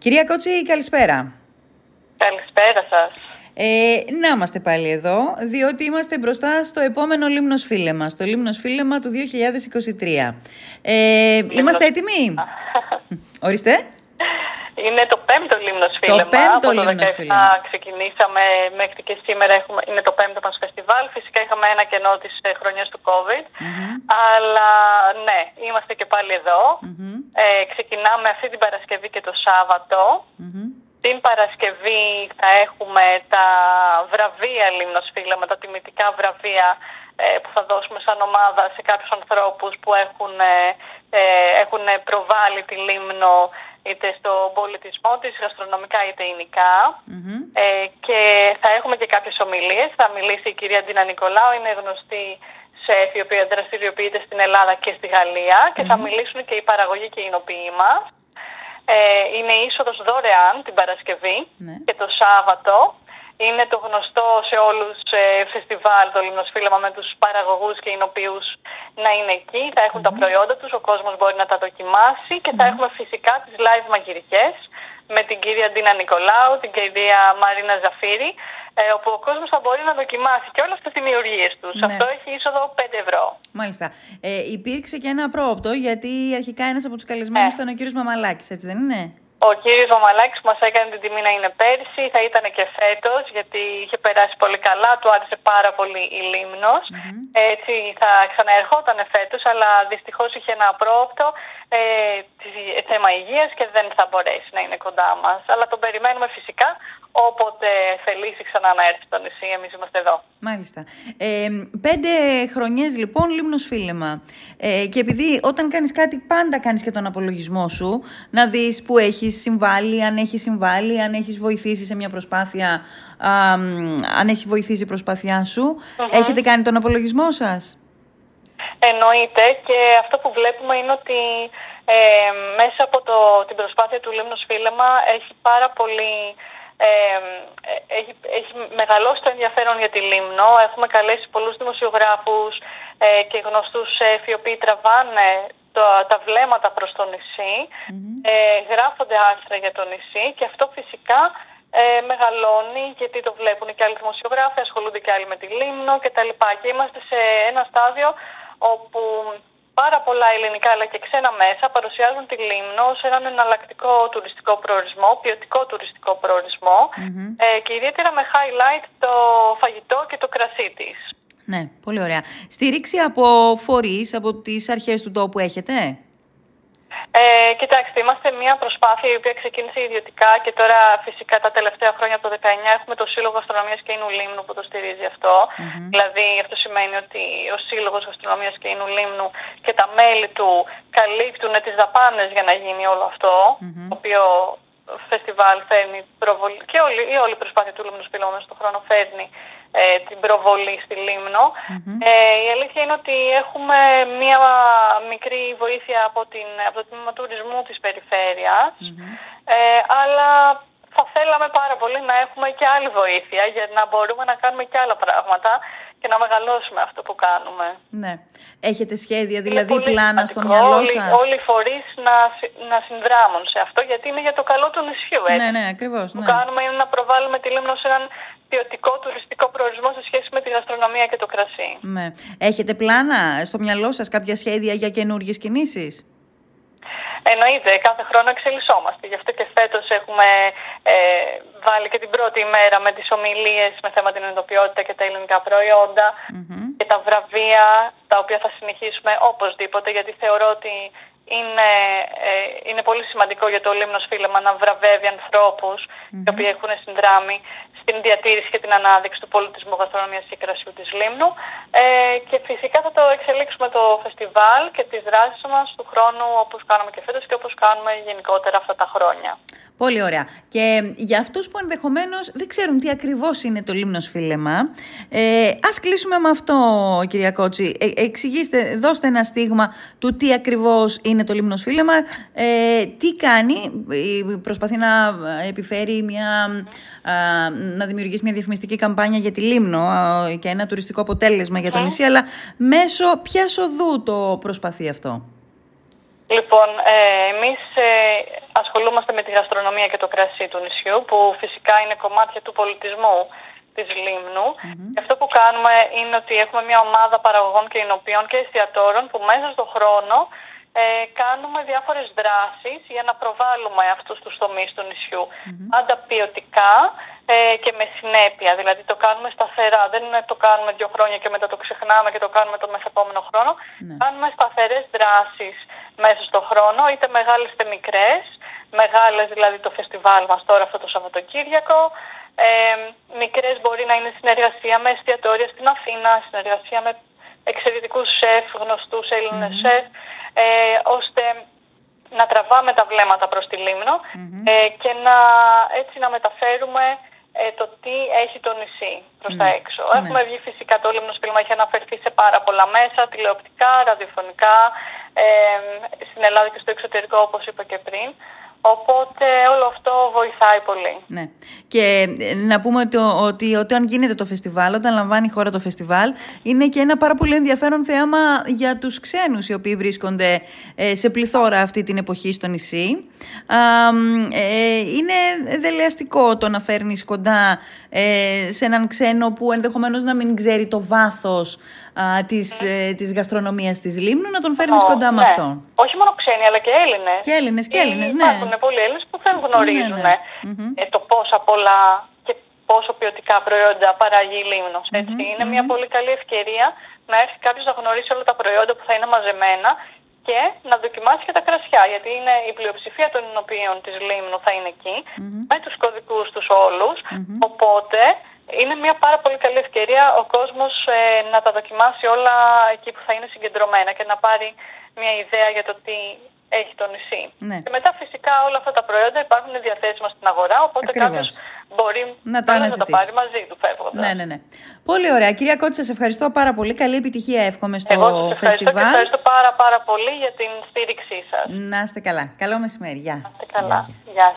Κυρία Κότσι, καλησπέρα. Καλησπέρα σας. Ε, να είμαστε πάλι εδώ, διότι είμαστε μπροστά στο επόμενο Λίμνος Φίλεμα, στο Λίμνος Φίλεμα του 2023. Ε, είμαστε έτοιμοι; Ορίστε. Είναι το πέμπτο Λίμνος Φίλεμα. Το πέμπτο Από το Λίμνος 17 Φίλεμα. ξεκινήσαμε μέχρι και σήμερα έχουμε, είναι το πέμπτο μας φεστιβάλ. Φυσικά είχαμε ένα κενό της ε, χρονιάς του COVID. Αλλά ναι, είμαστε και πάλι εδώ. Ε, ξεκινάμε αυτή την Παρασκευή και το σαββατο Την Παρασκευή θα έχουμε τα βραβεία Λίμνος Φίλεμα, τα τιμητικά βραβεία ε, που θα δώσουμε σαν ομάδα σε κάποιους ανθρώπους που έχουν, ε, ε, έχουν προβάλει τη Λίμνο είτε στον πολιτισμό της, γαστρονομικά είτε υλικά. Ε, και θα έχουμε και κάποιες ομιλίες. Θα μιλήσει η κυρία Ντίνα Νικολάου, είναι γνωστή σεφ η οποία δραστηριοποιείται στην Ελλάδα και στη Γαλλία και θα μιλήσουν και η παραγωγή και οι εινοποιοί μας. Ε, είναι η είσοδος δωρεάν την Παρασκευή Ναι. και το Σάββατο. Είναι το γνωστό σε όλους ε, φεστιβάλ το Λιμνοσφύλαμα με τους παραγωγούς και εινοποιούς να είναι εκεί. Θα εχουν τα προϊόντα τους, ο κόσμος μπορεί να τα δοκιμάσει και θα έχουμε φυσικά τις live μαγειρικές με την κυρία Ντίνα Νικολάου, την κυρία Μαρίνα Ζαφύρη, ε, όπου ο κόσμος θα μπορεί να δοκιμάσει και όλες τις δημιουργίες τους. Ναι. Αυτό έχει είσοδο 5 ευρώ. Μάλιστα. Ε, υπήρξε και ένα πρόοπτο, γιατί αρχικά ένας από τους καλεσμένους Ε. ήταν ο κύριος Μαμαλάκης, έτσι δεν είναι; Ο κύριος Μαμαλάκης που μας έκανε την τιμή να είναι πέρσι, θα ήταν και φέτος γιατί είχε περάσει πολύ καλά, του άρεσε πάρα πολύ η λιμνος Έτσι θα ξαναερχόταν φέτος, αλλά δυστυχώς είχε ένα απρόοπτο ε, τη- θέμα υγείας και δεν θα μπορέσει να είναι κοντά μας. Αλλά τον περιμένουμε φυσικά όποτε θελήσει ξανά να έρθει στο νησί, εμείς είμαστε εδώ. Μάλιστα. Ε, πέντε χρονιές λοιπόν λίμνος φίλεμα. Ε, και επειδή όταν κάνεις κάτι πάντα κάνεις και τον απολογισμό σου, να δεις που έχεις συμβάλει, αν έχεις συμβάλει, αν έχεις βοηθήσει σε μια προσπάθεια, α, μ, αν έχει βοηθήσει η προσπάθειά σου. Έχετε κάνει τον απολογισμό σας; Εννοείται και αυτό που βλέπουμε είναι ότι ε, μέσα από το, την προσπάθεια του Λίμνος Φίλεμα έχει πάρα πολύ... Ε, ε, έχει, έχει μεγαλώσει το ενδιαφέρον για τη Λίμνο. Έχουμε καλέσει πολλούς δημοσιογράφους ε, και γνωστούς σεφ οι οποίοι τραβάνε το, τα βλέμματα προς το νησι Ε, γράφονται άρθρα για το νησί και αυτό φυσικά ε, μεγαλώνει γιατί το βλέπουν και άλλοι δημοσιογράφοι, ασχολούνται και άλλοι με τη Λίμνο κτλ. Και είμαστε σε ένα στάδιο όπου πάρα πολλά ελληνικά αλλά και ξένα μέσα παρουσιάζουν τη Λίμνο ως έναν εναλλακτικό τουριστικό προορισμό, ποιοτικό τουριστικό προορισμό, ε, και ιδιαίτερα με highlight το φαγητό και το κρασί της. Ναι, πολύ ωραία. Στήριξη από φορείς, από τις αρχές του τόπου έχετε; Ε, κοιτάξτε, είμαστε μια προσπάθεια η οποία ξεκίνησε ιδιωτικά και τώρα φυσικά τα τελευταία χρόνια από το 19 έχουμε το Σύλλογο Γαστρονομίας και Ινου Λίμνου που το στηρίζει αυτό. Δηλαδή αυτό σημαίνει ότι ο Σύλλογος Γαστρονομίας και Ινου Λίμνου και τα μέλη του καλύπτουν τις δαπάνες για να γίνει όλο αυτό, το οποίο φεστιβάλ φέρνει προβολή και όλη, η όλη προσπάθεια του Λίμνου Σπήλωμα μέσα στον χρόνο φέρνει ε, την προβολή στη λιμνο Ε, η αλήθεια είναι ότι έχουμε μία μικρή βοήθεια από, την, από το τμήμα τουρισμού της περιφερειας ε, αλλά θα θέλαμε πάρα πολύ να έχουμε και άλλη βοήθεια για να μπορούμε να κάνουμε και άλλα πράγματα και να μεγαλώσουμε αυτό που κάνουμε. Ναι. Έχετε σχέδια, Είναι δηλαδή πολύ πλάνα στο σημαντικό μυαλό όλοι, σας; Όλοι οι φορείς να, συ- να συνδράμουν σε αυτό γιατί είναι για το καλό του νησιού. Έτσι. Ναι, ναι, ακριβώς. που Ναι. κάνουμε είναι να προβάλλουμε τη Λίμνο σε έναν ποιοτικό τουριστικό προορισμό σε σχέση με τη γαστρονομία και το κρασί. Ναι. Έχετε πλάνα στο μυαλό σας κάποια σχέδια για καινούργιες κινήσεις; Εννοείται, κάθε χρόνο εξελισσόμαστε. Γι' αυτό και φέτος έχουμε ε, βάλει και την πρώτη ημέρα με τις ομιλίες με θέμα την ενδοποιότητα και τα ελληνικά προϊόντα και τα βραβεία, τα οποία θα συνεχίσουμε οπωσδήποτε, γιατί θεωρώ ότι είναι, ε, είναι πολύ σημαντικό για το Λίμνος Φίλεμα να βραβεύει ανθρώπους οι οποίοι έχουν συνδράμει στην διατήρηση και την ανάδειξη του πολιτισμού γαστρονομίας και κρασιού της Λίμνου ε, και φυσικά θα το εξελίξουμε το φεστιβάλ και τις δράσεις μας του χρόνου όπως κάνουμε και φέτος και όπως κάνουμε γενικότερα αυτά τα χρόνια. Πολύ ωραία. Και για αυτούς που ενδεχομένως δεν ξέρουν τι ακριβώς είναι το λίμνος φίλεμα, ε, ας κλείσουμε με αυτό, κυρία Κότσι. Ε, εξηγήστε, δώστε ένα στίγμα του τι ακριβώς είναι το λίμνος φίλεμα, ε, τι κάνει, ε, προσπαθεί να επιφέρει μια, α, να δημιουργήσει μια διαφημιστική καμπάνια για τη Λίμνο α, και ένα τουριστικό αποτέλεσμα για το νησί, αλλά μέσω ποια οδού το προσπαθεί αυτό. Λοιπόν, ε, εμείς ε, ασχολούμαστε με τη γαστρονομία και το κρασί του νησιού, που φυσικά είναι κομμάτια του πολιτισμού της Λίμνου. Και αυτό που κάνουμε είναι ότι έχουμε μια ομάδα παραγωγών και εινοποιών και εστιατόρων που μέσα στον χρόνο ε, κάνουμε διάφορες δράσεις για να προβάλλουμε αυτούς τους τομείς του νησιού. Mm-hmm. Πάντα ποιοτικά ε, και με συνέπεια. Δηλαδή το κάνουμε σταθερά. Δεν είναι το κάνουμε δύο χρόνια και μετά το ξεχνάμε και το κάνουμε το μεθεπόμενο χρόνο. Ναι. Κάνουμε σταθερές δράσεις μέσα στον χρόνο, είτε μεγάλες είτε μικρές. Μεγάλες δηλαδή το φεστιβάλ μας τώρα αυτό το Σαββατοκύριακο. Ε, μικρές μπορεί να είναι συνεργασία με εστιατόρια στην Αθήνα, συνεργασία με εξαιρετικούς σεφ, γνωστούς Έλληνες mm-hmm. σεφ, ε, ώστε να τραβάμε τα βλέμματα προς τη λιμνο ε, και να έτσι να μεταφέρουμε ε, το τι έχει το νησί προς τα ναι. έξω. Ναι. Έχουμε βγει φυσικά το Λίμνος Φίλμα, έχει αναφερθεί σε πάρα πολλά μέσα, τηλεοπτικά, ραδιοφωνικά, ε, στην Ελλάδα και στο εξωτερικό όπως είπα και πριν. Οπότε όλο αυτό βοηθάει πολύ. Ναι. Και ε, να πούμε ότι, ότι όταν γίνεται το φεστιβάλ, όταν λαμβάνει η χώρα το φεστιβάλ, είναι και ένα πάρα πολύ ενδιαφέρον θέαμα για τους ξένους οι οποίοι βρίσκονται ε, σε πληθώρα αυτή την εποχή στο νησί. Ε, είναι δελεαστικό το να φέρνεις κοντά σε έναν ξένο που ενδεχομένως να μην ξέρει το βάθος α, της, ε, της γαστρονομίας της Λίμνου, να τον φέρνεις κοντά ναι. με αυτό. Όχι μόνο ξένοι, αλλά και Έλληνες. Και Έλληνες, και Έλληνες, ναι. Υπάρχουν πολλοί Έλληνες που δεν γνωρίζουν ναι, ναι. Ε, το πόσα πολλά και πόσο ποιοτικά προϊόντα παράγει η Λίμνος. ετσι ειναι μια πολύ καλή ευκαιρία να έρθει κάποιος να γνωρίσει όλα τα προϊόντα που θα είναι μαζεμένα και να δοκιμάσει και τα κρασιά, γιατί είναι η πλειοψηφία των ενωπίων της Λίμνου θα είναι εκεί, με τους κωδικούς τους ολους οπότε είναι μια πάρα πολύ καλή ευκαιρία ο κόσμος ε, να τα δοκιμάσει όλα εκεί που θα είναι συγκεντρωμένα και να πάρει μια ιδέα για το τι έχει το νησί. Ναι. Και μετά φυσικά όλα αυτά τα προϊόντα υπάρχουν διαθέσιμα στην αγορά, οπότε κάποιος μπορεί να τα, να τα πάρει μαζί του φεύγοντας. Ναι, ναι, ναι. Πολύ ωραία. Κυρία Κότση, σας ευχαριστώ πάρα πολύ. Καλή επιτυχία εύχομαι στο Εγώ σας φεστιβάλ. Ευχαριστώ, ευχαριστώ πάρα πάρα πολύ για την στήριξή σας. Να είστε καλά. Καλό μεσημέρι. Γεια. Να είστε καλά. Γεια.